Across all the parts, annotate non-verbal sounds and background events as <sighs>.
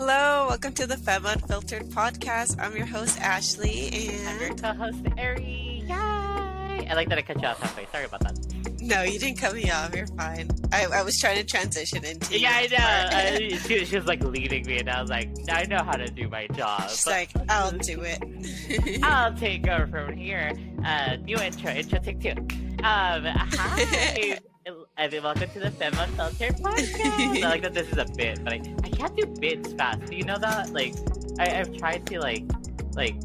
Hello, welcome to the Femme Unfiltered podcast. I'm your host Ashlee, and I'm your co-host Ari. Yay! I like that I cut you off halfway. Sorry about that. no, you didn't cut me off. You're fine. I, I was trying to transition into Yeah, I know. Uh, <laughs> she, she was like leading me, and I was like, I know how to do my job. She's like, I'll do it. <laughs> I'll take over from here. Uh, new intro, intro take two. Um, hi, <laughs> and welcome to the Femme Unfiltered podcast. I like that this is a bit, but I, I can't do bits fast. Do you know that? Like, I, I've tried to like, like,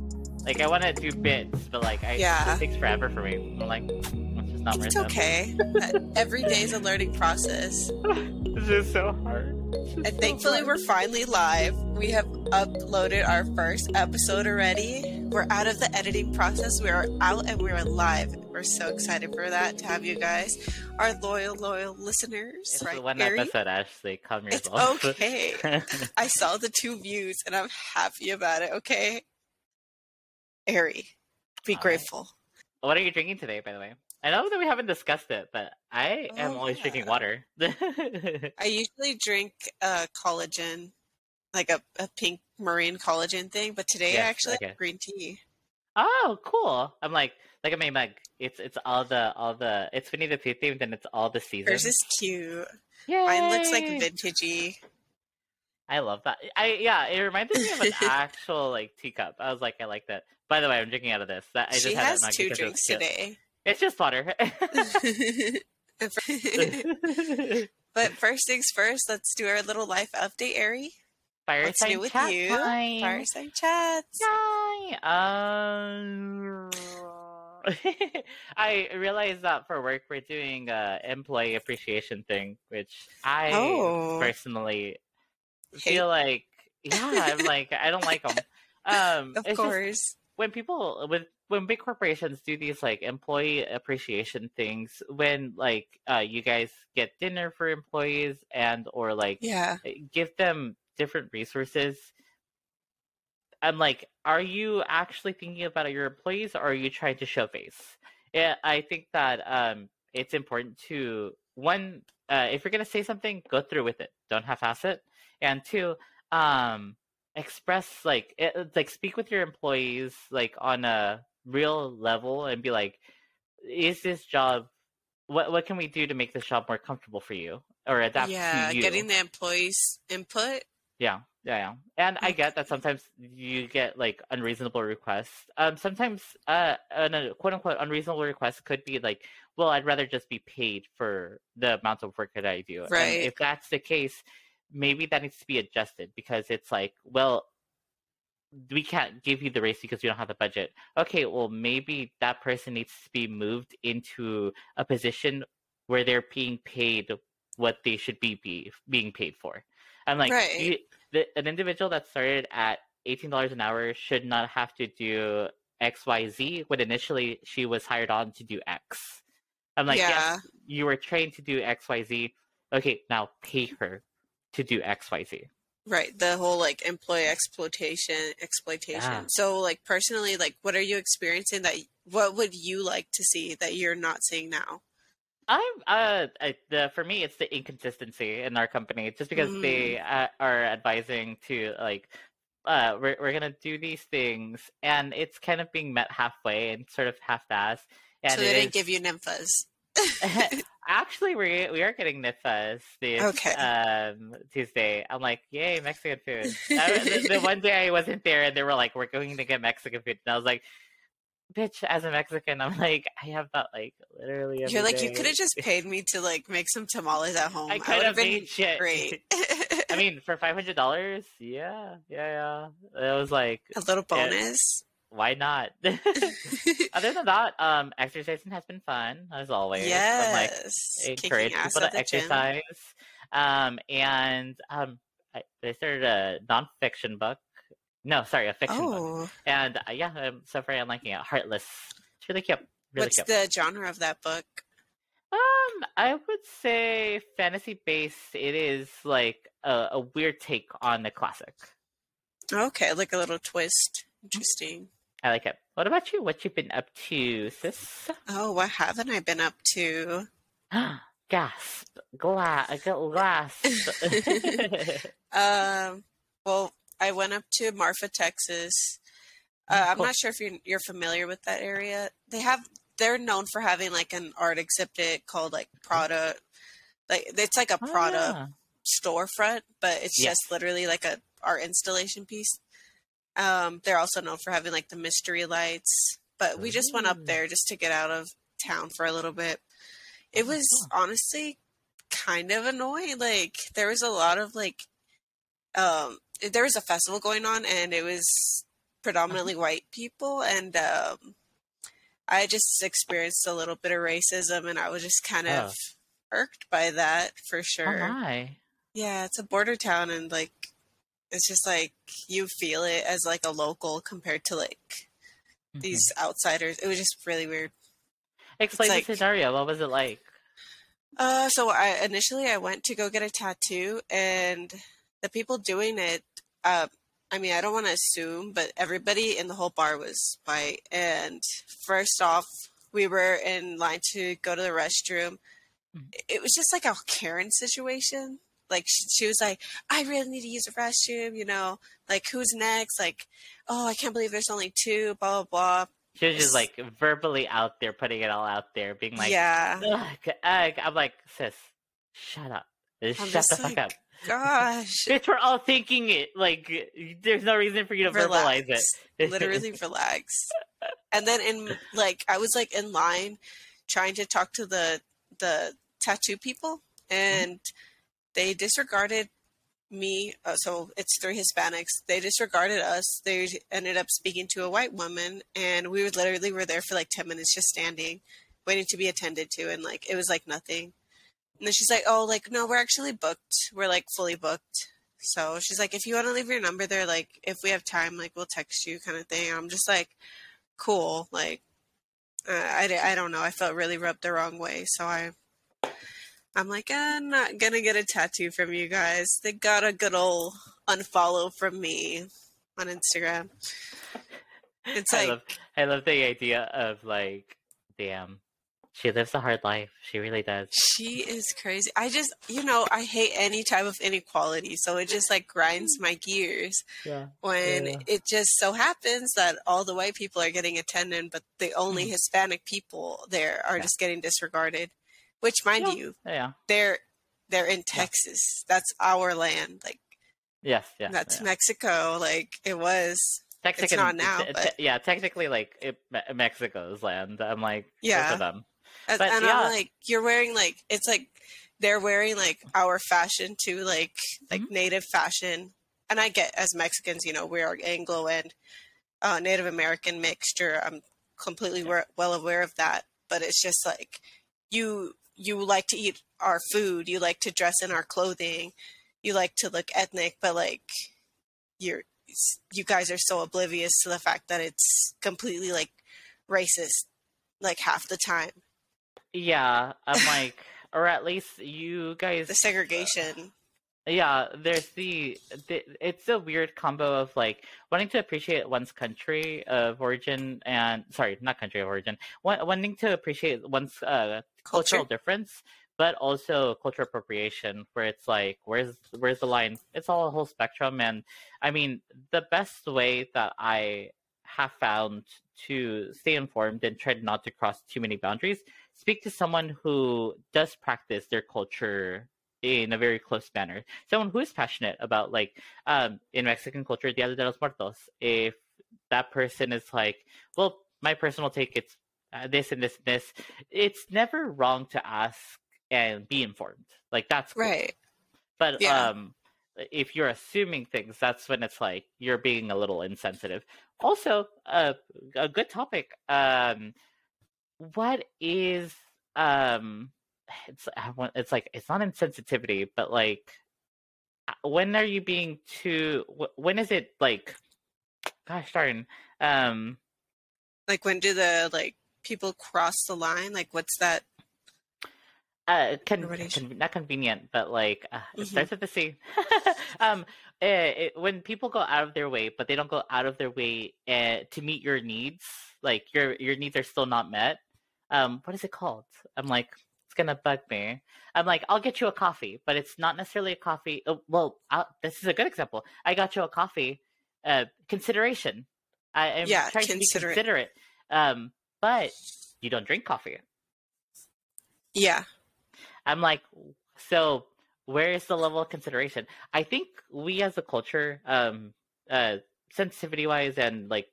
like I want to do bits, but like, I Yeah. it takes forever for me. I'm like, it's just not worth it's it. okay. <laughs> Every day is a learning process. It's just so hard. And so thankfully, hard. we're finally live. We have uploaded our first episode already. We're out of the editing process. We are out and we're live. We're so excited for that to have you guys, our loyal, loyal listeners. It's right, one Ari? episode, Ashlee. Calm It's okay. <laughs> I saw the two views and I'm happy about it. Okay, Ari, be All right. grateful. what are you drinking today, by the way? I know that we haven't discussed it, but I am Oh, always yeah. drinking water. I usually drink uh, collagen, like a, a pink marine collagen thing, but today I actually okay. have green tea. oh, cool! I'm like, look at my mug. It's it's all the all the it's Winnie the Pooh themed and it's all the seasons. Yours is cute. Yay! Mine looks like vintagey. I love that. I yeah, it reminded me of an <laughs> actual like teacup. I was like, I like that. By the way, I'm drinking out of this. That I just she had has mug two drinks today. It's just water. <laughs> <laughs> but first things first, let's do our little life update, Ari. Fireside new with you? time. Fireside chats. Yay! Um, <laughs> I realized that for work we're doing a employee appreciation thing, which I Oh. personally Hate. feel like, yeah, I'm <laughs> like I don't like them. Um, Of it's just course. when people with when big corporations do these like employee appreciation things, when like uh, you guys get dinner for employees and or like Yeah. give them different resources. I'm like, are you actually thinking about your employees or are you trying to show face? Yeah, I think that um, it's important to one, uh, if you're gonna say something, go through with it. Don't half-ass it. And two, um, express like it, like speak with your employees like on a real level and be like, is this job? What what can we do to make this job more comfortable for you or adapt Yeah. to you? Getting the employees' input. Yeah, yeah, yeah. And I get that sometimes you get like unreasonable requests. Um, sometimes uh, an, a quote unquote unreasonable request could be like, well, I'd rather just be paid for the amount of work that I do. And Right. if that's the case, maybe that needs to be adjusted because it's like, well, we can't give you the raise because we don't have the budget. Okay, well, maybe that person needs to be moved into a position where they're being paid what they should be, be being paid for. I'm like, Right. you, the, an individual that started at eighteen dollars an hour should not have to do X, Y, Z when initially she was hired on to do X. I'm like, yeah. yes, you were trained to do X, Y, Z. Okay, now pay her to do X, Y, Z. Right. The whole like employee exploitation exploitation. Yeah. So like personally, like what are you experiencing that what would you like to see that you're not seeing now? I'm uh I, the for me it's the inconsistency in our company just because they uh, are advising to like uh we're we're gonna do these things and it's kind of being met halfway and sort of half-assed and so they didn't is- give you nymphas. <laughs> <laughs> Actually, we we are getting nifas this Okay. um, Tuesday. I'm like, yay, Mexican food. <laughs> I- the, the one day I wasn't there, and they were like, we're going to get Mexican food, and I was like, bitch, as a Mexican, I'm like, I have that like literally. You're like you could have just paid me to like make some tamales at <laughs> home. I could have been made shit. great. <laughs> I mean, for five hundred dollars, yeah, yeah, yeah. It was like, a little Yeah. bonus. why not? <laughs> Other than that, um, exercising has been fun as always. I'm like, yes. encourage people to the gym. exercise. Um, and um, I, I started a nonfiction book. No, sorry, a fiction book. Oh, And uh, yeah, um, so far I'm liking it. Heartless. It's really cute. Really what's cute. the genre of that book? Um, I would say fantasy based. It is like a, a weird take on the classic. Okay, like a little twist. Interesting. I like it. What about you? What you've been up to, sis? Oh, what haven't I been up to? Gasp! Glass! Gasp! <laughs> Um, Well, I went up to Marfa, Texas. Uh, I'm Cool. not sure if you're you're familiar with that area. They have they're known for having like an art exhibit called like Prada. Like it's like a Oh, Prada storefront, but it's Yeah. just literally like a art installation piece. Um, they're also known for having like the mystery lights, but we just went up there just to get out of town for a little bit. It Oh, was honestly kind of annoying. Like there was a lot of like, um, there was a festival going on, and it was predominantly Uh-huh. white people, and um, I just experienced a little bit of racism, and I was just kind of Oh. irked by that for Oh sure. my. Yeah, it's a border town and like it's just like you feel it as like a local compared to like Mhm. these outsiders. It was just really weird. Explain like- the scenario. What was it like? Uh so I initially I went to go get a tattoo and the people doing it uh I mean, I don't want to assume, but everybody in the whole bar was white. And first off, we were in line to go to the restroom. Mhm. It was just like a Karen situation. Like she, she was like, "I really need to use the restroom," you know. Like, who's next? Like, oh, I can't believe there's only two. Blah blah blah. She was just like verbally out there, putting it all out there, being like, yeah, Ugh. I'm like, sis, shut up. Shut the just fuck up. Gosh, Bitch, we're all thinking it. Like, there's no reason for you to verbalize relax. it. Literally relax. And then in like, I was like in line trying to talk to the the tattoo people, and they disregarded me. Uh, so it's three Hispanics. They disregarded us. They ended up speaking to a white woman, and we were literally were there for like ten minutes just standing, waiting to be attended to, and like it was like nothing. And then she's like, "Oh, like no, we're actually booked. We're like fully booked." So she's like, "If you want to leave your number there, like if we have time, like we'll text you, kind of thing." I'm just like, "Cool." Like, uh, I I don't know. I felt really rubbed the wrong way, so I I'm like, I'm not gonna get a tattoo from you guys. They got a good old unfollow from me on Instagram. It's I like, love, I love the idea of like, damn, she lives a hard life. She really does. she is crazy. I just, you know, I hate any type of inequality. So it just like grinds my gears Yeah. when Yeah. it just so happens that all the white people are getting attended, but the only Mhm. Hispanic people there are Yeah. just getting disregarded. Which, mind you, Yeah. they're they're in Texas. That's our land. Like Yes. Yeah. that's. Mexico. Like it was. Texican- not now, te- but- te- yeah, technically, like it, Mexico's land. I'm like, Yeah. for them. And, But, and yeah. I'm like, you're wearing like it's like they're wearing like our fashion too, like like Mhm. native fashion. And I get as Mexicans, you know, we are Anglo and uh, Native American mixture. I'm completely wa- well aware of that. But it's just like you you like to eat our food, you like to dress in our clothing, you like to look ethnic, but like you're you guys are so oblivious to the fact that it's completely like racist like half the time. Yeah, I'm like, or at least you guys. the segregation. Yeah, there's the, the it's a weird combo of like wanting to appreciate one's country of origin and sorry, not country of origin, wa- wanting to appreciate one's uh, Culture. cultural difference, but also cultural appropriation, where it's like, where's where's the line? It's all a whole spectrum, and I mean, the best way that I have found to stay informed and try not to cross too many boundaries, speak to someone who does practice their culture in a very close manner. Someone who is passionate about like um in Mexican culture, Dia de los Muertos. If that person is like, well, my personal take it's uh, this and this and this, it's never wrong to ask and be informed. Like that's cool. Right. But Yeah. um if you're assuming things, that's when it's like you're being a little insensitive. Also, uh, a good topic. Um, what is um, it's I want it's like it's not insensitivity, but like uh, when are you being too? When is it like? Gosh darn. Um, Like when do the like people cross the line? Like what's that? uh con- con- not convenient but like uh, it Mhm. starts with the c <laughs> um eh, it, when people go out of their way but they don't go out of their way uh, to meet your needs like your your needs are still not met um what is it called i'm like it's gonna bug me. I'm like, I'll get you a coffee, but it's not necessarily a coffee. Oh, well, I'll, this is a good example. I got you a coffee. Uh, consideration. I am Yeah, trying to be considerate. considerate. Um, but you don't drink coffee. Yeah. I'm like, so where is the level of consideration? I think we as a culture, um, uh, sensitivity wise, and like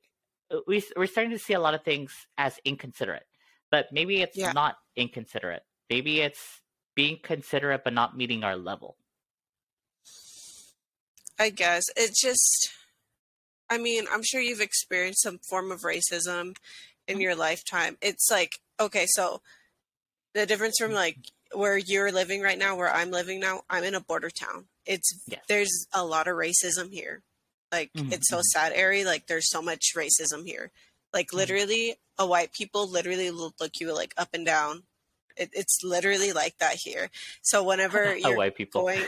uh, we we're starting to see a lot of things as inconsiderate, but maybe it's Yeah. not inconsiderate. Maybe it's being considerate but not meeting our level. I guess it just. I mean, I'm sure you've experienced some form of racism in Mhm. your lifetime. It's like okay, so the difference from like where you're living right now, where I'm living now, I'm in a border town. It's Yes. there's a lot of racism here. Like Mhm, it's so mhm. sad, Ari. Like there's so much racism here. Like literally, a white people literally look you like up and down. It, it's literally like that here. So whenever <laughs> you're white people. going,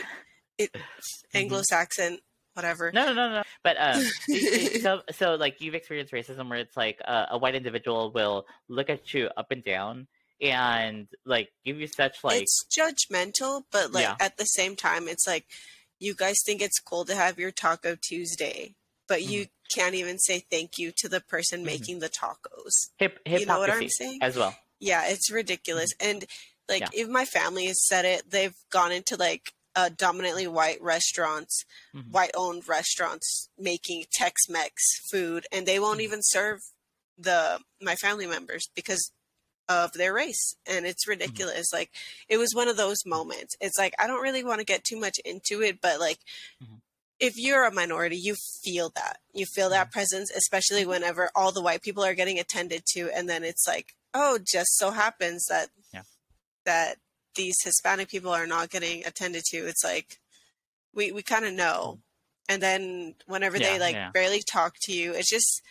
it <laughs> Anglo-Saxon, whatever. No, no, no, no. But um, <laughs> it- it- so, so like you've experienced racism where it's like uh, a white individual will look at you up and down and like give you such like it's judgmental, but like Yeah. at the same time, it's like you guys think it's cool to have your Taco Tuesday, but Mm-hmm. you can't even say thank you to the person Mhm. making the tacos. hip You know what I'm saying? as well. Yeah, it's ridiculous. And like Mm-hmm. Yeah. if my family has said it, they've gone into like uh, dominantly white restaurants, Mhm. white owned restaurants making Tex Mex food, and they won't Mhm. even serve the my family members because of their race and it's ridiculous like it was one of those moments it's like i don't really want to get too much into it but like Mhm. If you're a minority you feel that. You feel that mm. presence especially whenever all the white people are getting attended to and then it's like oh just so happens that Yeah. that these hispanic people are not getting attended to. It's like we we kind of know mm. and then whenever Yeah, they like yeah. barely talk to you it's just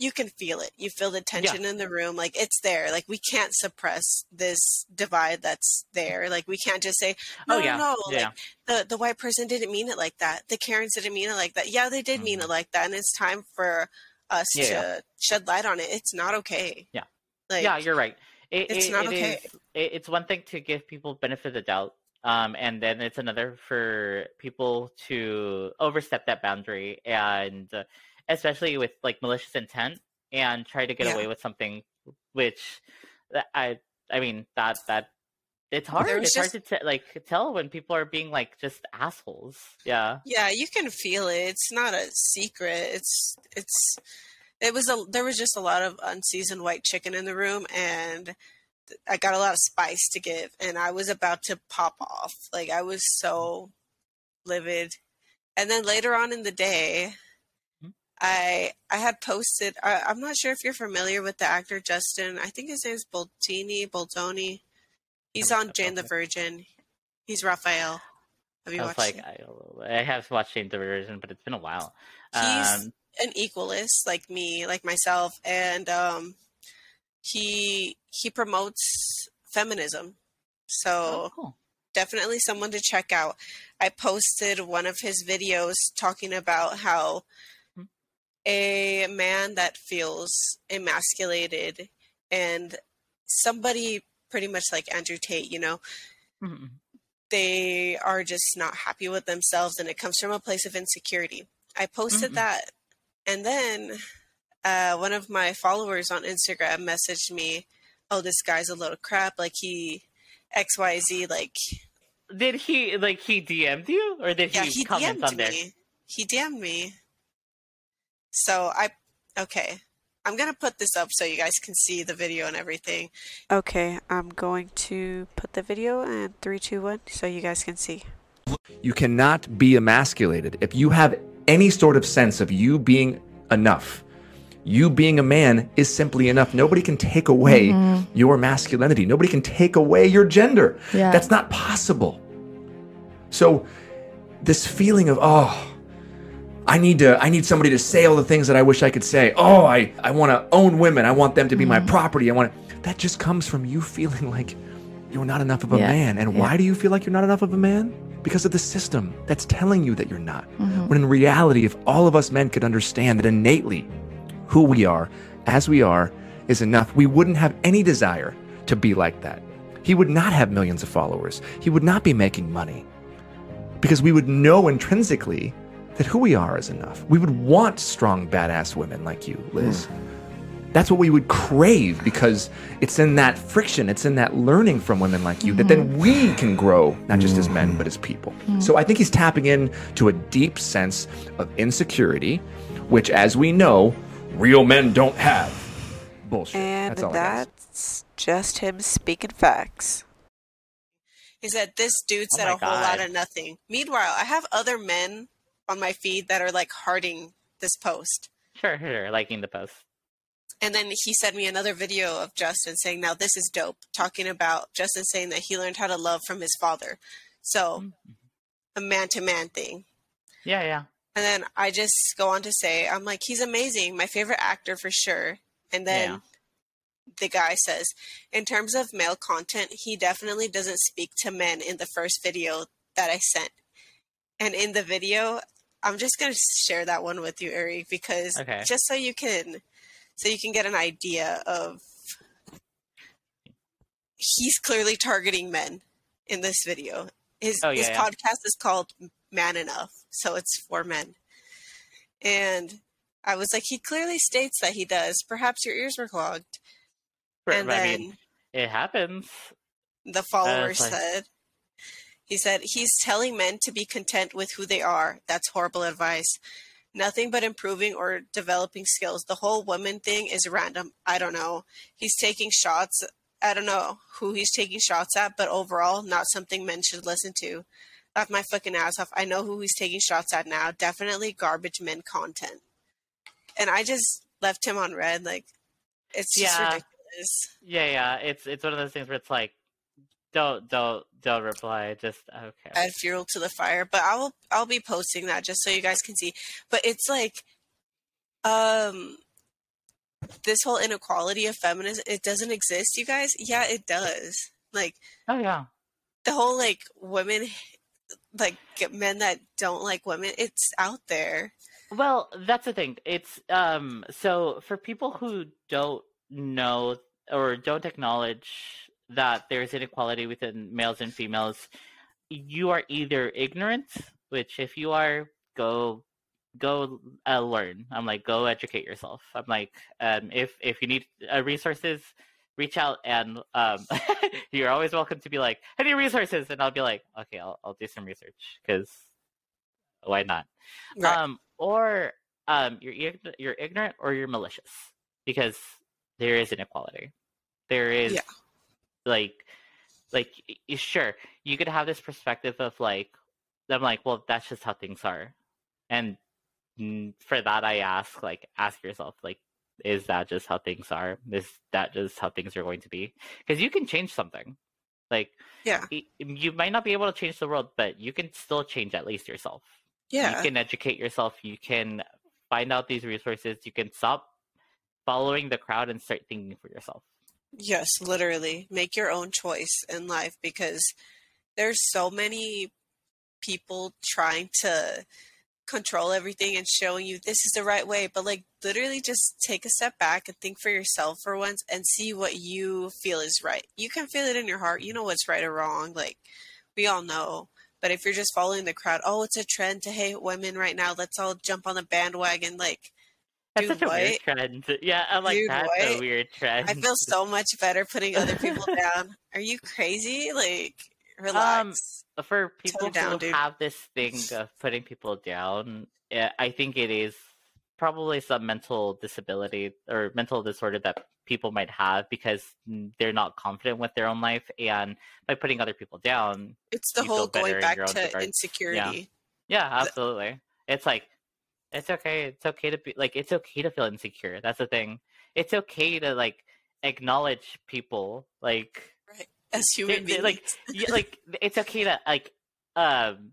you can feel it you feel the tension in the room like it's there like we can't suppress this divide that's there like we can't just say no oh no, yeah, no yeah. like the the white person didn't mean it like that the karens didn't mean it like that yeah they did mean Mhm. it like that and it's time for us Yeah, to yeah. shed light on it it's not okay Yeah. like yeah, you're right. It, it's it- not it okay. is- it- it's one thing to give people benefit of the doubt, um, and then it's another for people to overstep that boundary, and uh, especially with like malicious intent, and try to get Yeah. away with something, which I, I mean that that it's hard. It's hard to t- like tell when people are being like just assholes. Yeah. yeah you can feel it it's not a secret it's it's it was a there was just a lot of unseasoned white chicken in the room and i got a lot of spice to give and i was about to pop off like i was so livid and then later on in the day. I i had posted i'm not sure if you're familiar with the actor justin i think his name's Boldini Baldoni. he's on jane the virgin he's rafael have you I was watched like, it? I, I have watched Jane the Virgin, but it's been a while. He's Um, an equalist like me, like myself, and um, he he promotes feminism. So oh, cool. definitely someone to check out. I posted one of his videos talking about how. A man that feels emasculated and somebody pretty much like Andrew Tate, you know, Mhm. they are just not happy with themselves and it comes from a place of insecurity. I posted Mhm. that and then uh, one of my followers on Instagram messaged me, "Oh, this guy's a little crap. Like he XYZ like Did he like he DM'd you or did yeah, he, he comment DM'd on there? me. He DM'd me. So I okay. I'm going to put this up so you guys can see the video and everything. Okay, I'm going to put the video in three, two, one, so you guys can see. You cannot be emasculated. If you have any sort of sense of you being enough, you being a man is simply enough. Nobody can take away mm-hmm. your masculinity. Nobody can take away your gender. Yeah. That's not possible. So, this feeling of, oh, I need to I need somebody to say all the things that I wish I could say. Oh, I, I want to own women. I want them to be my property. I want that just comes from you feeling <laughs> like you're not enough of a Yeah, man. And yeah. why do you feel like you're not enough of a man? Because of the system that's telling you that you're not. Mm-hmm. When in reality, if all of us men could understand that innately who we are, as we are, is enough, we wouldn't have any desire to be like that. he would not have millions of followers. He would not be making money. Because we would know intrinsically that who we are is enough. We would want strong, badass women like you, Liz. Hmm. That's what we would crave because it's in that friction, it's in that learning from women like you that then mm-hmm. we can grow, not just as men, mm-hmm. but as people. Hmm. So I think he's tapping in to a deep sense of insecurity, which, as we know, real men don't have. Bullshit. And That's all I got. that's just him speaking facts. He said this dude Oh said my a whole lot of nothing. Meanwhile, I have other men on my feed that are like hearting this post. Sure, sure, liking the post. And then he sent me another video of Justin saying, Now this is dope, talking about Justin saying that he learned how to love from his father. So, Mm. a man to man thing. Yeah, yeah. And then I just go on to say, I'm like, he's amazing, my favorite actor for sure. And then Yeah. the guy says, in terms of male content, he definitely doesn't speak to men in the first video that I sent. And in the video, I'm just gonna share that one with you, Eric, because Okay. just so you can so you can get an idea of he's clearly targeting men in this video. His Oh, yeah, his yeah. podcast is called Man Enough, so it's for men. And I was like, he clearly states that he does. Perhaps your ears were clogged. But, and I then mean, it happens. the follower it's like- said, he said, he's telling men to be content with who they are. That's horrible advice. Nothing but improving or developing skills. The whole woman thing is random. I don't know. He's taking shots. I don't know who he's taking shots at, but overall, not something men should listen to. Laugh my fucking ass off. I know who he's taking shots at now. Definitely garbage men content. And I just left him on red. Like, it's just Yeah. ridiculous. Yeah, yeah. It's it's one of those things where it's like, don't don't don't reply. Just okay. add fuel to the fire but i'll i'll be posting that just so you guys can see but it's like um this whole inequality of feminism it doesn't exist you guys yeah it does like oh yeah. the whole like women like men that don't like women it's out there Well, that's the thing. It's um so for people who don't know or don't acknowledge that there's inequality within males and females, you are either ignorant, which if you are, go go uh, learn. I'm like go educate yourself. I'm like um if if you need uh, resources, reach out and um <laughs> you're always welcome to be like I need resources and I'll be like okay I'll I'll do some research because why not right um or um you're you're ignorant or you're malicious because there is inequality there is Yeah. Like like sure you could have this perspective of like i'm like well that's just how things are. And mm, for that i ask like ask yourself like is that just how things are? Is that just how things are going to be? Because you can change something. Like yeah. you might not be able to change the world but you can still change at least yourself. Yeah. you can educate yourself. You can find out these resources. You can stop following the crowd and start thinking for yourself Yes, literally. Make your own choice in life because there's so many people trying to control everything and showing you this is the right way, but like literally just take a step back and think for yourself for once and see what you feel is right. You can feel it in your heart. You know what's right or wrong. Like we all know. But if you're just following the crowd, oh, it's a trend to hate women right now. Let's all jump on the bandwagon. Like that's Dude, such a weird trend yeah i'm like that's a weird trend I feel so much better putting other people <laughs> down. Are you crazy? Like, relax. for people down, who dude. have this thing <laughs> of putting people down eh, i think it is probably some mental disability or mental disorder that people might have because they're not confident with their own life and by putting other people down it's the whole going back to insecurity. Yeah, absolutely. It's like it's okay. It's okay to be like it's okay to feel insecure. That's the thing. It's okay to like acknowledge people like As they- human they- beings. like yeah, <laughs> like it's okay to like um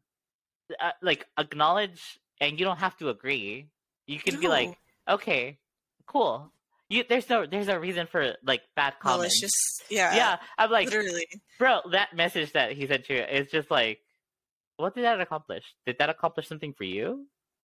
uh, like acknowledge and you don't have to agree. You can be like, okay, cool. You there's no there's no reason for like bad comments. malicious. Yeah. yeah, I'm like, literally. bro, that message that he sent you is just like, what did that accomplish? Did that accomplish something for you?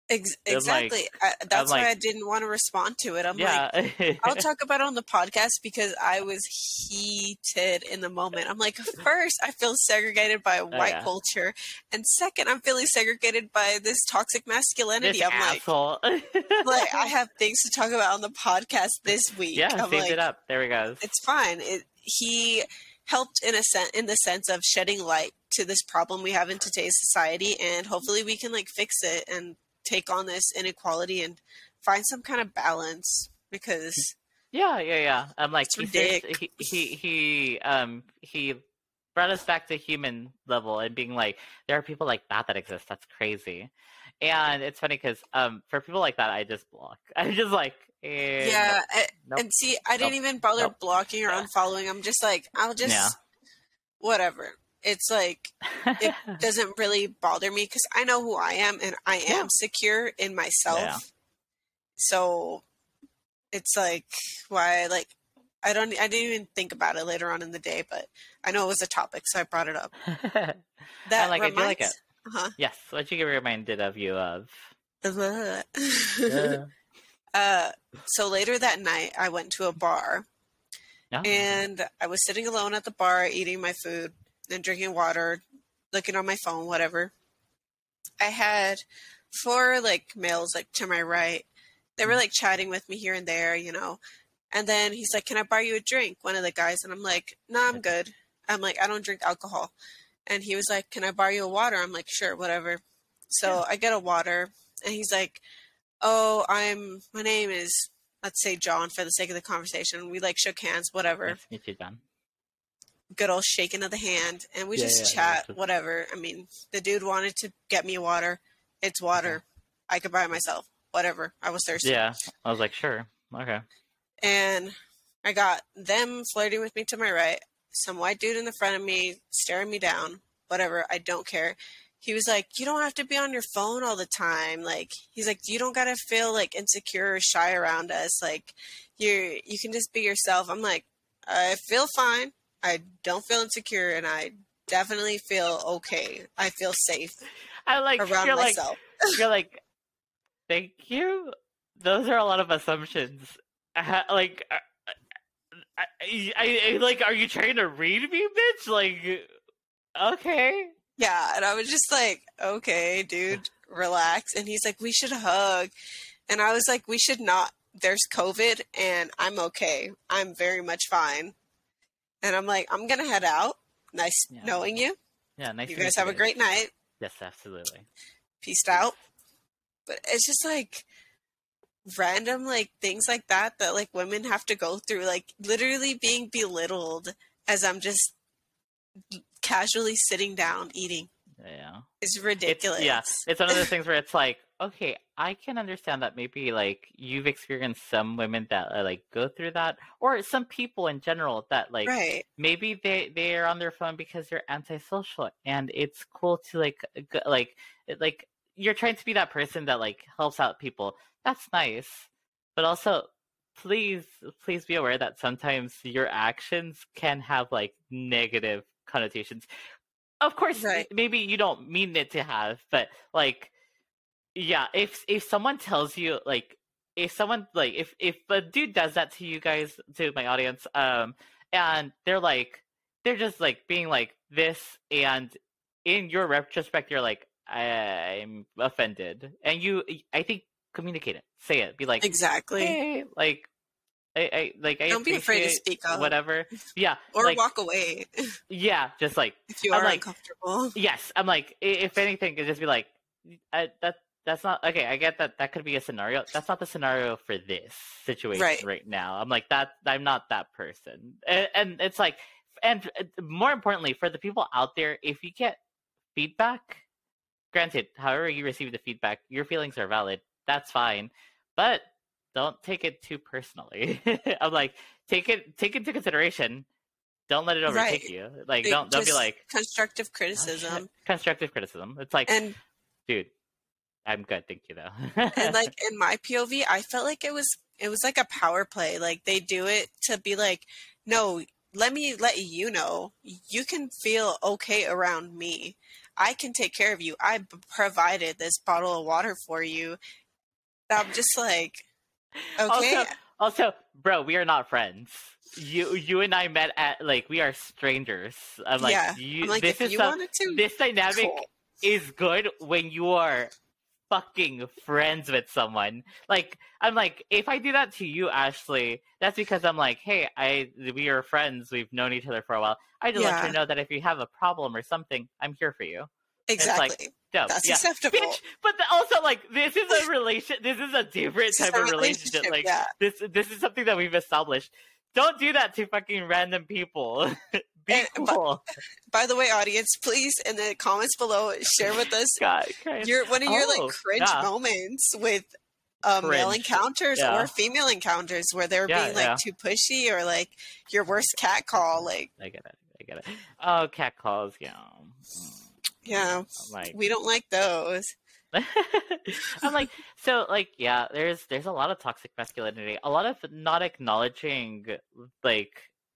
Ex- I'm like- exactly. I, that's why I didn't want to respond to it. I'm yeah. like, <laughs> I'll talk about it on the podcast because I was heated in the moment. I'm like, <laughs> first, I feel segregated by oh, white Oh, yeah. culture, and second, I'm feeling segregated by this toxic masculinity. this I'm like, asshole. like, I <laughs> have things to talk about on the podcast this week. yeah, I'm saved like, it up. There we go. it's fine. It, he helped in a sense, in the sense of shedding light to this problem we have in today's society, and hopefully we can like fix it and take on this inequality and find some kind of balance because Yeah, yeah, yeah. I'm like he, says- he he he um he brought us back to human level and being like there are people like that that exist. That's crazy. And it's funny because um for people like that I just block. <laughs> I'm just like eh, yeah. I- nope, And see, I didn't even bother Nope. blocking or unfollowing. I'm just like, I'll just Yeah. whatever. It's like it <laughs> doesn't really bother me because I know who I am and I am Yeah. secure in myself. Yeah. So it's like why like I don't I didn't even think about it later on in the day, but I know it was a topic, so I brought it up. <laughs> That like- I do like reminds- Uh-huh. yes, what you get reminded of you of. <laughs> uh, so later that night, I went to a bar No? and I was sitting alone at the bar eating my food and drinking water, looking on my phone, whatever. I had four like males like to my right. They were mm. like chatting with me here and there, you know. And then he's like, "Can I buy you a drink?" One of the guys, and I'm like, "No, I'm good." I'm like, "I don't drink alcohol." And he was like, "Can I buy you a water?" I'm like, "Sure, whatever." So I get a water, and he's like, "Oh, I'm. My name is." Let's say John for the sake of the conversation. We like shook hands, whatever Nice to meet you, John. Good old shaking of the hand and we Yeah, just yeah, chat yeah. whatever. I mean the dude wanted to get me water. It's water. I could buy it myself. Whatever. I was thirsty. Yeah. I was like, sure. Okay. and i got them flirting with me to my right. Some white dude in the front of me staring me down. Whatever. I don't care. He was like you don't have to be on your phone all the time. Like he's like you don't gotta feel like insecure or shy around us. Like you're, you can just be yourself. I'm like i feel fine i don't feel insecure and i definitely feel okay i feel safe I like around you're like myself <laughs> you're like, thank you. Those are a lot of assumptions. Like, uh, I, I, I, like, are you trying to read me, bitch? Like, okay. Yeah, and I was just like, okay, dude, relax. And he's like, we should hug. And I was like, we should not. There's COVID and I'm okay. I'm very much fine. And I'm like, I'm going to head out. Nice Yeah. knowing you. Yeah, nice. You guys have a great night. Yes, absolutely. Peace out. But it's just like random like things like that that like women have to go through like literally being belittled as I'm just casually sitting down eating Yeah. It's, ridiculous. yeah, it's one of those things where it's like, okay, I can understand that maybe like you've experienced some women that uh, like go through that, or some people in general that like right. maybe they they are on their phone because they're antisocial, and it's cool to like go, like like you're trying to be that person that like helps out people. That's nice, but also please please be aware that sometimes your actions can have like negative connotations. Of course, Right. maybe you don't mean it to have, but like yeah, if if someone tells you like if someone like if if a dude does that to you guys to my audience um and they're like they're just like being like this and in your retrospect you're like i'm offended and you i think communicate it say it be like Exactly. hey like I, I like I Don't be afraid to speak up. whatever yeah Or like, walk away <laughs> yeah just like if you I'm are like- uncomfortable. Yes, I'm like, if anything, just be like, I, that that's not okay. I get that that could be a scenario. That's not the scenario for this situation Right. right, now. I'm like that. I'm not that person, and, and it's like, and more importantly, for the people out there, if you get feedback, granted, however you receive the feedback, your feelings are valid. That's fine, but don't take it too personally. <laughs> I'm like, take it take into consideration. Don't let it overtake Right. you. Like, don't don't be like constructive "Oh, criticism. constructive criticism. It's like, and dude, I'm good, thank you though. and like <laughs> in my POV, I felt like it was it was like a power play. Like they do it to be like, no, let me let you know you can feel okay around me. I can take care of you. I provided this bottle of water for you. I'm just like, okay, Also, also, bro, we are not friends. You, you and I met at like we are strangers. I'm like, yeah. you, I'm like, this if is you some- to, this dynamic cool. is good when you are fucking friends with someone. Like I'm like, if I do that to you, Ashlee, that's because I'm like, hey, I we are friends. We've known each other for a while. I just let Yeah. you know that if you have a problem or something, I'm here for you. it's like- exactly. Dope. That's yeah. acceptable. Bitch, <laughs> but the, also like this is a <laughs> relation. This is a different type of relationship. relationship, Like yeah. this, this is something that we've established. Don't do that to fucking random people. <laughs> Be And- cool. By the way, audience, please in the comments below share with us <laughs> God, your one of your Oh, like cringe yeah. moments with uh, male encounters yeah. or female encounters where they're Yeah, being like too pushy or like your worst cat call. Like, I get it. I get it. Oh, cat calls. Yeah. yeah, like, we don't like those. <laughs> I'm like, so like, yeah. There's there's a lot of toxic masculinity. A lot of not acknowledging, like,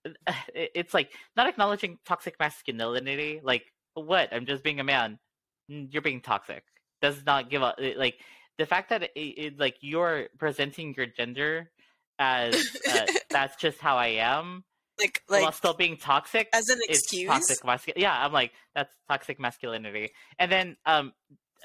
<laughs> it's like not acknowledging toxic masculinity. Like, what? I'm just being a man. You're being toxic. Does not give up. like the fact that it, it like you're presenting your gender as uh, <laughs> that's just how I am Like, while still being toxic as an excuse. toxic mascu- yeah i'm like that's toxic masculinity and then um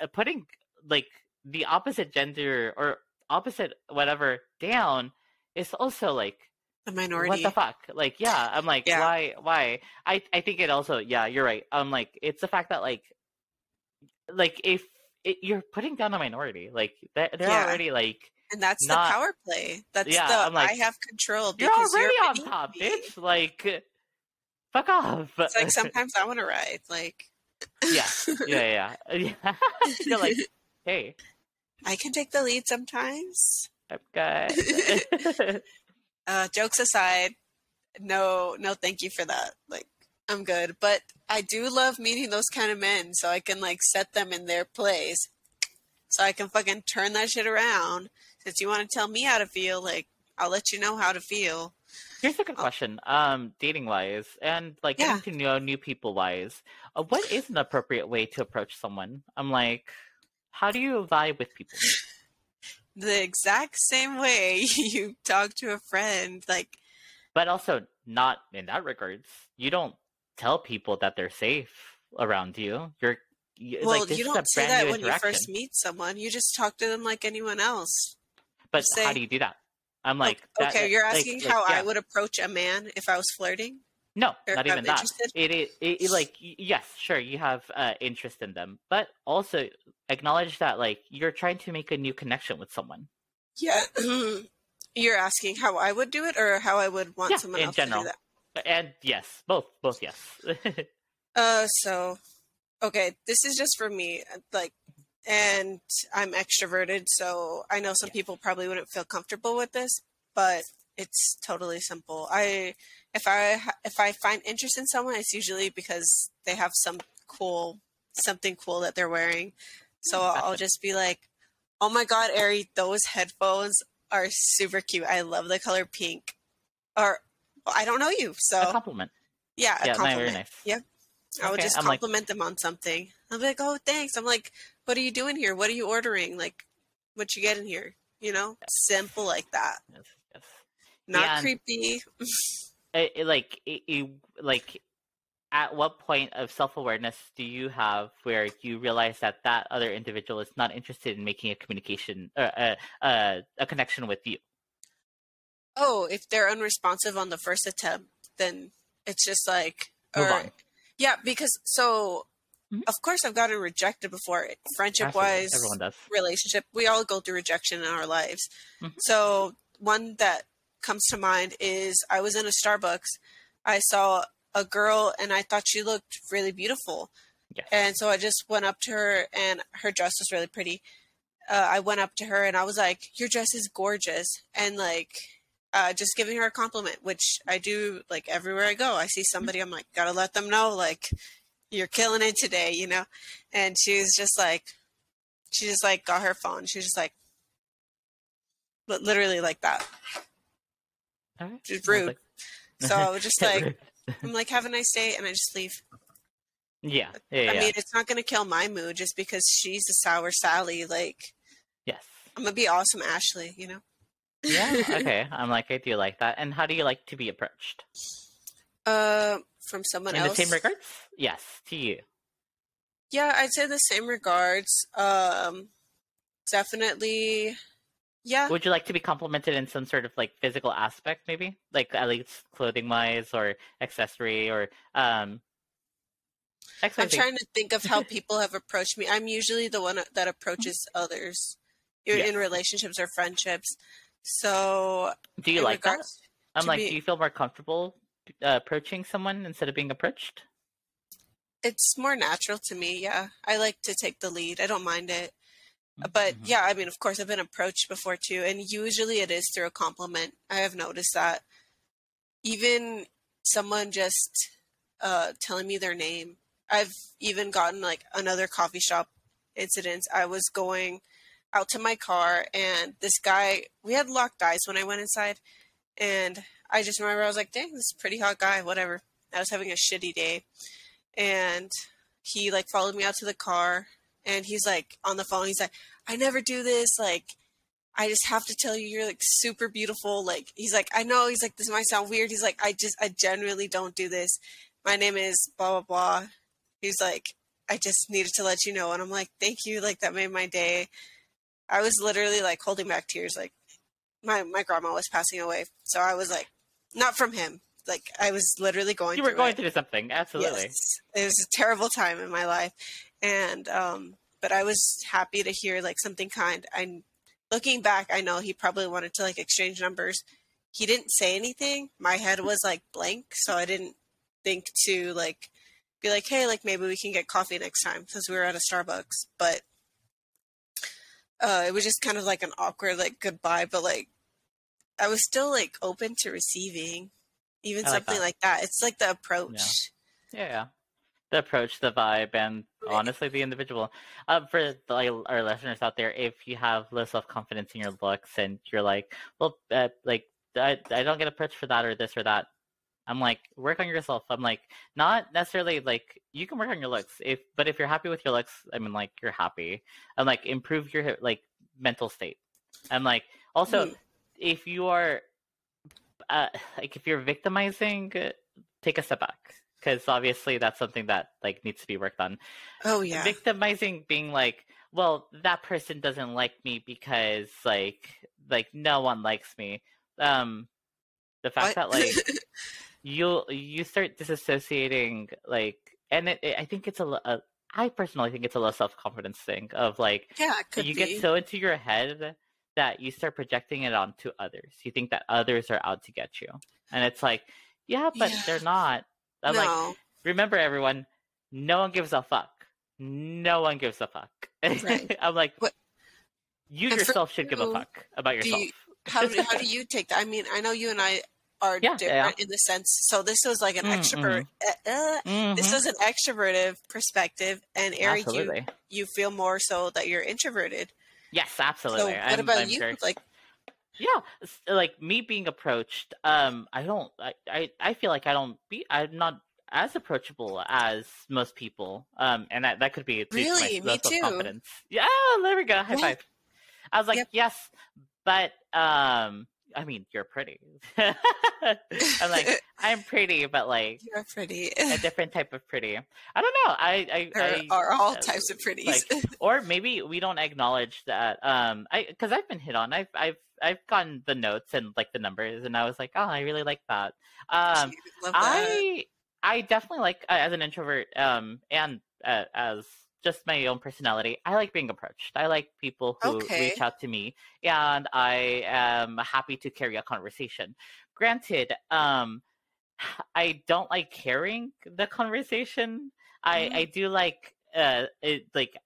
uh, putting like the opposite gender or opposite whatever down is also like The minority. what the fuck like yeah i'm like Yeah. why why i i think it also yeah you're right i'm like it's the fact that like like if it, you're putting down a minority like they're, they're Yeah. already like and that's not- the power play. That's Yeah, the I'm like, I have control you're because already on top me. bitch like fuck off It's like <laughs> sometimes I want to ride. Like, yeah yeah yeah yeah <laughs> you're like hey I can take the lead sometimes. I'm good. <laughs> <laughs> Uh, jokes aside, no, no, thank you for that. Like, I'm good, but I do love meeting those kind of men, so I can like set them in their place, so I can fucking turn that shit around. Since you want to tell me how to feel, like I'll let you know how to feel. Here's a good question. Um, dating wise, and like Yeah. getting to know new people wise, uh, what is an appropriate way to approach someone? I'm like, how do you vibe with people? <laughs> The exact same way <laughs> you talk to a friend, like But also not in that regards. You don't tell people that they're safe around you. You're you, well, like you don't say that when you first meet someone. You just talk to them like anyone else. but say- how do you do that? I'm like, that- okay, you're asking like, how yeah. I would approach a man if I was flirting. No, not even that. interested? It is it, it, like yes, sure, you have uh, interest in them, but also acknowledge that like you're trying to make a new connection with someone. Yeah. <clears throat> You're asking how I would do it or how I would want Yeah, someone in else general. to do that. And yes, both, both yes. <laughs> Uh so okay, this is just for me like and I'm extroverted, so I know some Yeah. people probably wouldn't feel comfortable with this, but it's totally simple. I if I if I find interest in someone, it's usually because they have some cool something cool that they're wearing. So I'll just be like, "Oh my god, Ari, those headphones are super cute. I love the color pink." Or well, I don't know you, a so compliment. yeah, a Yeah, compliment. very nice. Yeah. I would Okay, just I'm like- compliment them on something. I'm like, "Oh, thanks." I'm like, "What are you doing here? What are you ordering? Like, what you getting here?" You know, simple like that. Yes, yes. Not Yeah, creepy. <laughs> It, it, like, it, it, like, at what point of self awareness do you have where you realize that that other individual is not interested in making a communication, uh, uh, uh, a connection with you? Oh, if they're unresponsive on the first attempt, then it's just like, Move or- on. yeah, because so Mhm. of course I've gotten rejected before, friendship wise everyone does. relationship. We all go through rejection in our lives. Mhm. So one that comes to mind is I was in a Starbucks. I saw a girl and I thought she looked really beautiful. Yes. And so I just went up to her and her dress was really pretty. Uh, I went up to her and I was like, Your dress is gorgeous. And like, uh, just giving her a compliment, which I do like everywhere I go. I see somebody, I'm like, Gotta let them know, like, you're killing it today, you know? And she was just like, she just like got her phone. She was just like, but literally like that. Alright. Just rude. like- So I was <laughs> just like, I'm like, have a nice day. And I just leave. Yeah, yeah, I yeah. mean, it's not going to kill my mood just because she's a sour Sally. Like, yes. I'm going to be awesome, Ashlee, you know? Yeah. <laughs> Okay. I'm like, I do like that. And how do you like to be approached? Uh, from someone In else. the same regards? Yes, to you. Yeah, I'd say the same regards. Um, definitely. Yeah. Would you like to be complimented in some sort of like physical aspect, maybe, like at least clothing wise or accessory or um? I'm trying to think of how <laughs> people have approached me. I'm usually the one that approaches others in Yes. in relationships or friendships. So, Do you like that? I'm like, do you feel more comfortable uh, approaching someone instead of being approached? it's more natural to me. Yeah, I like to take the lead. I don't mind it. But Mhm. yeah, I mean, of course, I've been approached before too, and usually it is through a compliment. I have noticed that. Even someone just uh, telling me their name. I've even gotten like another coffee shop incident. I was going out to my car, and this guy, we had locked eyes when I went inside, and I just remember I was like, "Dang, this is a pretty hot guy." Whatever. I was having a shitty day, and he like followed me out to the car and he's like on the phone. He's like i never do this. Like i just have to tell you you're like super beautiful. Like he's like i know. He's like this might sound weird. He's like i just i genuinely don't do this. My name is blah blah blah. He's like i just needed to let you know. And i'm like thank you. Like that made my day. I was literally like holding back tears. Like my my grandma was passing away. So i was like not from him. Like i was literally going You were through going it. through something, absolutely. Yes. It was a terrible time in my life. And um but I was happy to hear like something kind. I looking back, I know he probably wanted to like exchange numbers. He didn't say anything. My head was like blank, so I didn't think to like be like, "Hey, like maybe we can get coffee next time" since we were at a Starbucks. But uh it was just kind of like an awkward like goodbye, but like I was still like open to receiving even like something that. like that. It's like the approach. Yeah, yeah. The approach, the vibe, and honestly, the individual. Um, for the, like, our listeners out there, if you have low self confidence in your looks and you're like, well, uh, like I, I don't get approached for that or this or that, I'm like, work on yourself. I'm like, not necessarily like you can work on your looks, if but if you're happy with your looks, I mean, like you're happy. I'm like, improve your like mental state. I'm like, also, Mhm. if you are, uh, like if you're victimizing, take a step back because obviously that's something that like needs to be worked on. Oh yeah. Victimizing being like, well, that person doesn't like me because like like no one likes me. Um, the fact What? that like you you start disassociating like and it, it- i think it's a, a i personally think it's a low self-confidence thing of like yeah, you be. get so into your head that you start projecting it onto others you think that others are out to get you and it's like yeah but Yeah. they're not i'm like remember everyone no one gives a fuck no one gives a fuck Right. <laughs> i'm like What- you yourself should give a fuck about yourself you- how do how do <laughs> you take that? I mean, I know you and I are Yeah, different yeah. in the sense. So this was like an Mm, extrovert. Uh, uh, This Mhm. was an extroverted perspective, and Eric, you you feel more so that you're introverted. yes absolutely. So what I'm- about I'm you? Like, yeah like me being approached um i don't I, I i feel like i don't be i'm not as approachable as most people um and that that could be Really? my Me too. self-confidence yeah there we go high Yeah. five i was like Yep. yes but um i mean you're pretty <laughs> i'm like <laughs> i'm pretty but like you're pretty. a <laughs> different type of pretty i don't know i i, there I are all uh, types of pretties. like or maybe we don't acknowledge that um i because i've been hit on i've i've i've gotten the notes and like the numbers and i was like oh i really like that um Love that. i i definitely like uh, as an introvert um and uh, as just my own personality i like being approached i like people who Okay. reach out to me and i am happy to carry a conversation granted um <sighs> i don't like carrying the conversation i Mm. i do like uh it, like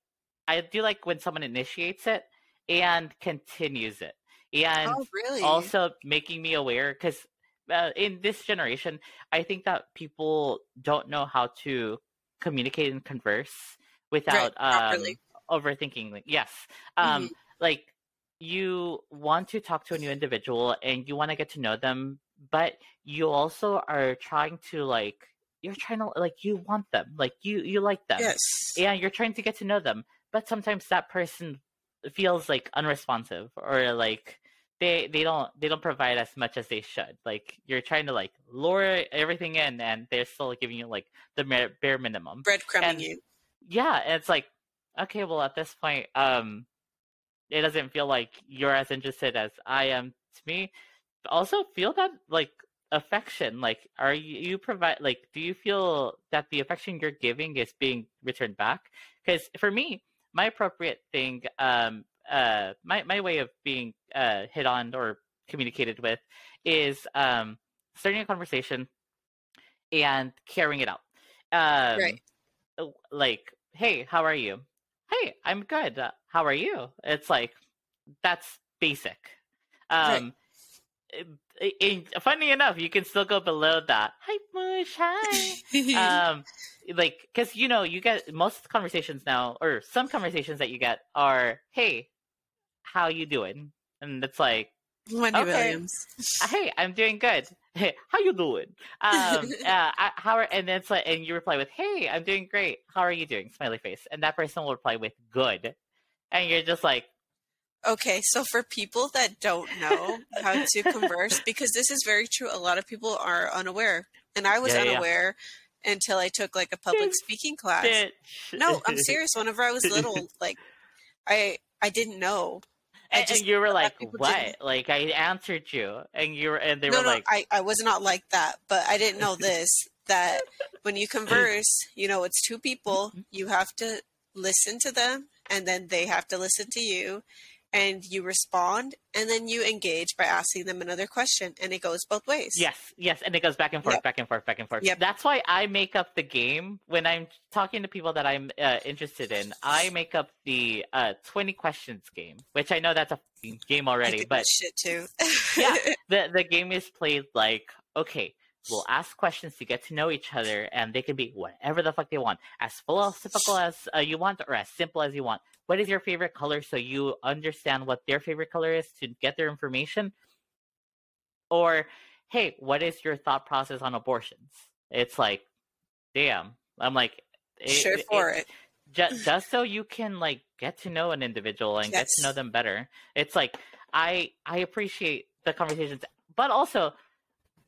i do like when someone initiates it and continues it and oh, really? also making me aware because uh, in this generation i think that people don't know how to communicate and converse without um, overthinking yes um Mhm. like you want to talk to a new individual and you want to get to know them but you also are trying to like you're trying to like you want them, like you you like them, Yes. and you're trying to get to know them. But sometimes that person feels like unresponsive or like they they don't they don't provide as much as they should. Like you're trying to like lure everything in, and they're still giving you like the bare minimum. Breadcrumbing And- you. Yeah, and it's like okay, well at this point, um, it doesn't feel like you're as interested as I am to me. Also, feel that like affection. Like, are you, you provide like? Do you feel that the affection you're giving is being returned back? Because for me, my appropriate thing, um, uh, my my way of being uh hit on or communicated with is um starting a conversation and carrying it out. Um, Right. Like, hey, how are you? Hey, I'm good. Uh, how are you? It's like that's basic. Right. Um, i- i- funny enough, you can still go below that. Hi, Mush. Hi. <laughs> um, like, because you know, you get most conversations now, or some conversations that you get are, "Hey, how you doing?" And it's like, Wendy okay. Williams. hey, I'm doing good. Hey, how you doing? Um, <laughs> uh, how are, and then like, and you reply with, hey, I'm doing great. How are you doing? Smiley face. And that person will reply with good. And you're just like, Okay, so for people that don't know how to <laughs> converse, because this is very true, a lot of people are unaware. And I was Yeah, yeah. unaware until I took like a public speaking class. No, I'm <laughs> serious. Whenever I was little, like I I didn't know. And, just and you were like, what? didn't- Like, I answered you. And you were, and they no, were no, like, I, I was not like that, but I didn't know <laughs> this that when you mm. converse, you know, it's two people, mm-hmm. you have to listen to them and then they have to listen to you and you respond and then you engage by asking them another question and it goes both ways. Yes, yes, and it goes back and forth, Yep. back and forth, back and forth. Yep. That's why I make up the game when I'm talking to people that I'm uh, interested in. I make up the uh, 20 questions game, which I know that's a game already, but shit too. Yeah. <laughs> the the game is played like okay. We'll ask questions to get to know each other, and they can be whatever the fuck they want, as philosophical as uh, you want, or as simple as you want. What is your favorite color, so you understand what their favorite color is to get their information? Or, hey, what is your thought process on abortions? It's like, damn. I'm like, it- sure for it. just <laughs> just so you can like get to know an individual and get to know them better it's like i i appreciate the conversations but also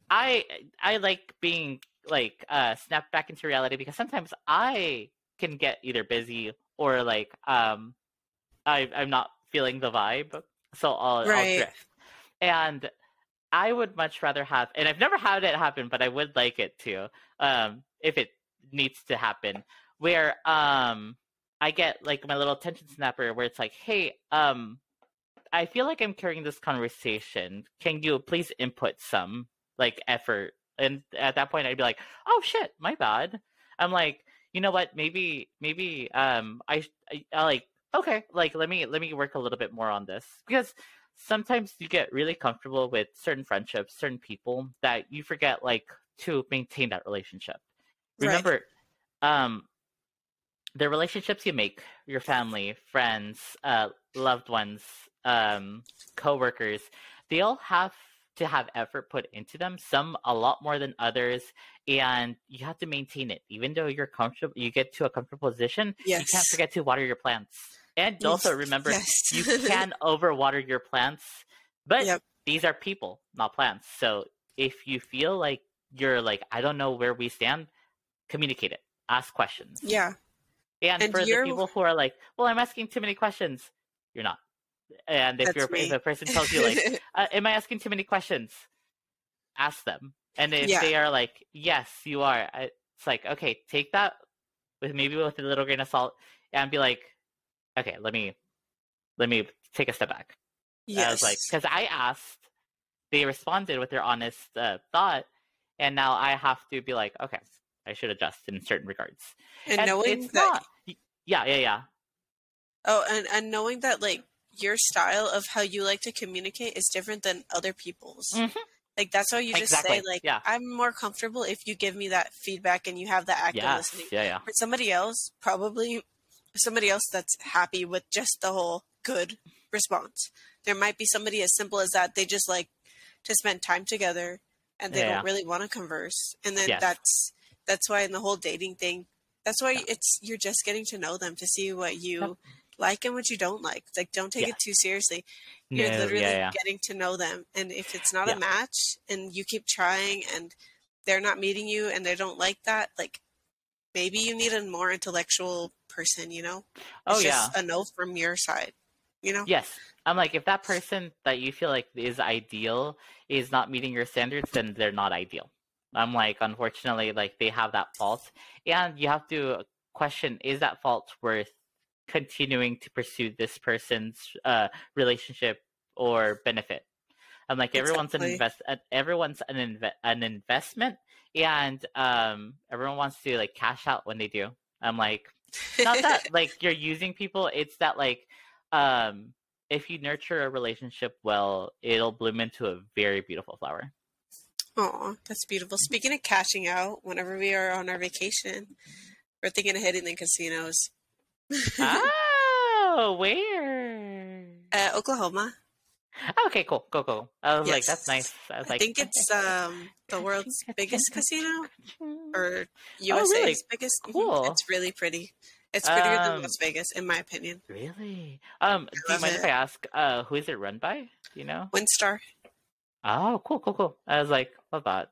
i i like being like uh snapped back into reality because sometimes i can get either busy or like um i i'm not feeling the vibe so i'll, I'll drift and i would much rather have and i've never had it happen but i would like it to um if it needs to happen where um I get like my little attention snapper where it's like, hey, um, I feel like I'm carrying this conversation. Can you please input some like effort? And at that point, I'd be like, oh shit, my bad. I'm like, you know what? Maybe, maybe, um, I, I, I like, okay, like let me let me work a little bit more on this because sometimes you get really comfortable with certain friendships, certain people that you forget like to maintain that relationship. Right. Remember, um, the relationships you make, your family, friends, uh, loved ones, um, coworkers, they all have to have effort put into them. Some a lot more than others, and you have to maintain it. Even though you're comfortable, you get to a comfortable position. Yes. You can't forget to water your plants, and also remember Yes. you <laughs> can overwater your plants, but Yep. these are people, not plants. So if you feel like you're like, I don't know where we stand, communicate it. Ask questions. Yeah. And, And for the you're- people who are like, well, I'm asking too many questions, you're not. And if That's you're me. if a person tells you like, <laughs> uh, am I asking too many questions? Ask them. And if Yeah. they are like, yes, you are, it's like, okay, take that with maybe with a little grain of salt and be like, okay, let me let me take a step back. yes. I was like, because I asked, they responded with their honest uh, thought, and now I have to be like, okay, I should adjust in certain regards. and knowing it's that not, yeah, yeah, yeah, Oh, and, and knowing that like your style of how you like to communicate is different than other people's. Mhm. Like that's why you just Exactly, say like yeah. I'm more comfortable if you give me that feedback and you have that active listening. yeah, yeah, For somebody else, probably somebody else that's happy with just the whole good response. There might be somebody as simple as that. They just like to spend time together and they Yeah. don't really want to converse. And then Yes. that's That's why in the whole dating thing, that's why it's you're just getting to know them to see what you Yep. like and what you don't like. It's like don't take Yeah. it too seriously. You're No, literally yeah, yeah. getting to know them, and if it's not Yeah. a match and you keep trying and they're not meeting you and they don't like that, like maybe you need a more intellectual person. You know, Oh it's yeah. a no from your side. You know, Yes. I'm like, if that person that you feel like is ideal is not meeting your standards, then they're not ideal. I'm like, unfortunately, like they have that fault. And you have to question is that fault worth continuing to pursue this person's uh, relationship or benefit? I'm like, everyone's an invest, everyone's an inve- an investment, and um, everyone wants to like cash out when they do. I'm like, not that <laughs> like you're using people it's that like um if you nurture a relationship well it'll bloom into a very beautiful flower Oh, that's beautiful. Speaking of cashing out, whenever we are on our vacation, we're thinking of hitting the casinos. Oh where Uh, Oklahoma. okay cool cool cool i was like that's nice i was I like think it's um the world's <laughs> biggest casino or USA's Oh, really? biggest. Mhm. Cool. It's really pretty. It's prettier Um, than Las Vegas, in my opinion. really um do you mind if i ask uh who is it run by do you know WinStar. oh cool cool cool i was like love that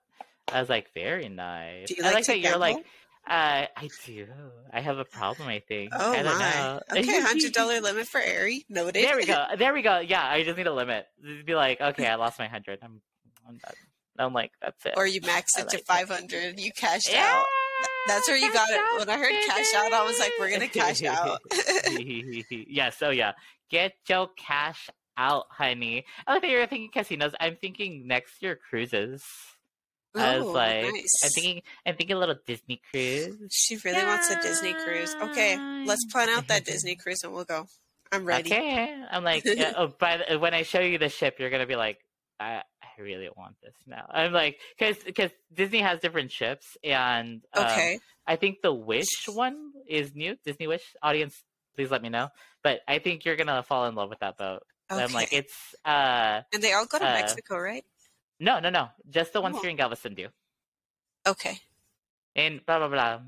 i was like very nice Do you i like like that you're like? Uh i do i have a problem i think Oh I don't my. know. <laughs> Okay, hundred dollar limit for Airy. Noted. There we go. <laughs> There we go. Yeah, I just need a limit. Just be like, okay, I lost my hundred. I'm, I'm done. I'm like, that's it. or you max I it to like five hundred. You cashed yeah, out. That's where you got it. When I heard cash out, I was like, we're gonna cash out. <laughs> yes. Oh yeah. Get your cash out, honey. I like that you're thinking casinos. I'm thinking next year cruises. I was Oh, like, nice. I'm thinking, I'm thinking a little Disney cruise. She really wants a Disney cruise. Okay, let's plan out that <laughs> Disney cruise and we'll go. I'm ready. Okay. I'm like, yeah, oh, <laughs> by the, when I show you the ship, you're gonna be like, I, I really want this now. I'm like, because because Disney has different ships, and um, Okay. I think the Wish one is new. Disney Wish audience, please let me know. But I think you're gonna fall in love with that boat. okay. I'm like, it's uh, and they all go to uh, Mexico, right? No, no, no, just the ones Oh. here in Galveston do. Okay. And blah blah blah.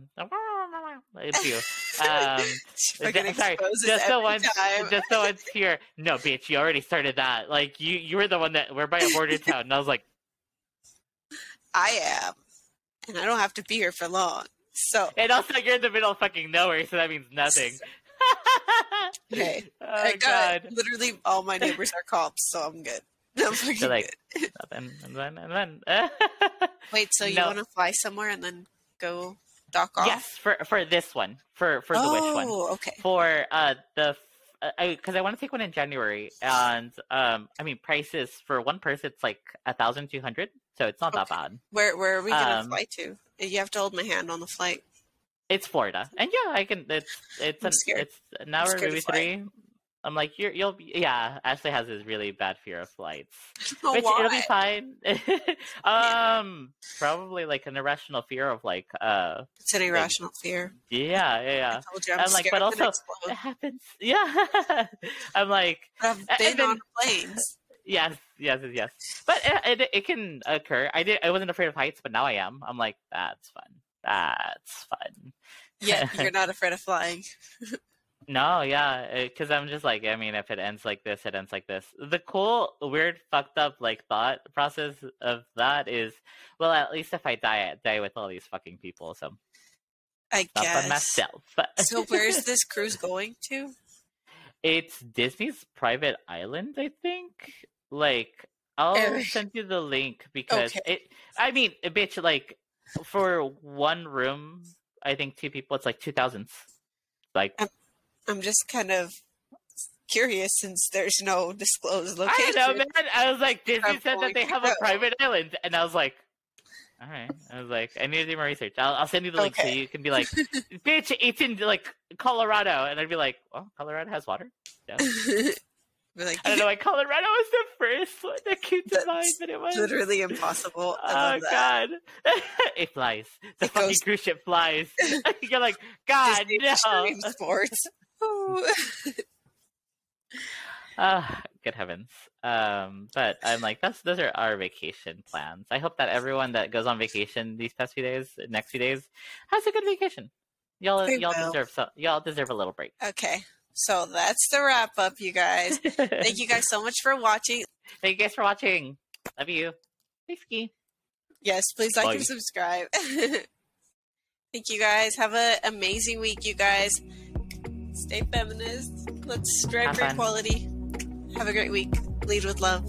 It's you. <laughs> Um, Th- sorry, just the ones, time. just the ones here. No, bitch, you already started that. Like you, you were the one that we're by a border <laughs> town, and I was like, I am, and I don't have to be here for long. So and also you're in the middle of fucking nowhere, so that means nothing. <laughs> okay, oh I got god, literally all my neighbors are cops, so I'm good. <laughs> I'm fucking like- good. nothing, and then and then. <laughs> Wait, so you No. want to fly somewhere and then go dock off? yes, for for this one, for for the oh, wish one, okay. for uh the. Because I, 'cause I want to take one in January, and um, I mean prices for one person it's like a thousand two hundred, so it's not that bad. Where where are we gonna Um, fly to? You have to hold my hand on the flight. It's Florida, and yeah, I can. It's it's I'm an, scared. it's an hour, maybe three. I'm like, you're you'll be yeah. Ashlee has this really bad fear of flights, <laughs> Oh, which it'll be fine. <laughs> um, probably like an irrational fear of like uh It's an irrational fear. yeah yeah yeah. I told you I'm, I'm like, but also- It happens. <laughs> Yeah, I'm like But I've been then- on planes. yes yes yes, yes. But it, it it can occur. I did. I wasn't afraid of heights, but now I am. I'm like that's fun. That's fun. Yeah, you're not afraid of flying. No, yeah, eh, because I'm just like, I mean, if it ends like this, it ends like this. The cool, weird, fucked up like thought process of that is, well, at least if I die, I die with all these fucking people, so I not guess. myself. so where's this cruise going to? it's Disney's private island, I think. Like, I'll send you the link because Okay. it. I mean, a bitch, like for one room, I think two people, it's like two thousands. Like I'm just kind of curious since there's no disclosed location. I know, man. I was like, Disney I'm said that they have go. a private island, and I was like, all right. I was like, I need to do more research. I'll, I'll send you the link so you can be like, bitch, it's in like Colorado, and I'd be like, well, Colorado has water. We're <laughs> like, I don't know why <laughs> Colorado was the first one that came to mind, but it was. literally impossible. I Oh. God! <laughs> it flies. The It fucking goes- cruise ship flies. You're like, God Disney no. Sports. Uh, <laughs> good heavens. Um, but I'm like, that's those are our vacation plans. I hope that everyone that goes on vacation these past few days, next few days, has a good vacation. Y'all, They y'all will. deserve so, y'all deserve a little break. Okay. So that's the wrap up, you guys. Thank you guys <laughs> so much for watching. Thank you guys for watching. Love you. Thanks, Ski. Yes, please like Bye. and subscribe. <laughs> Thank you guys. Have an amazing week, you guys. Stay feminist. Let's strive Have for fun. equality. Have a great week. Lead with love.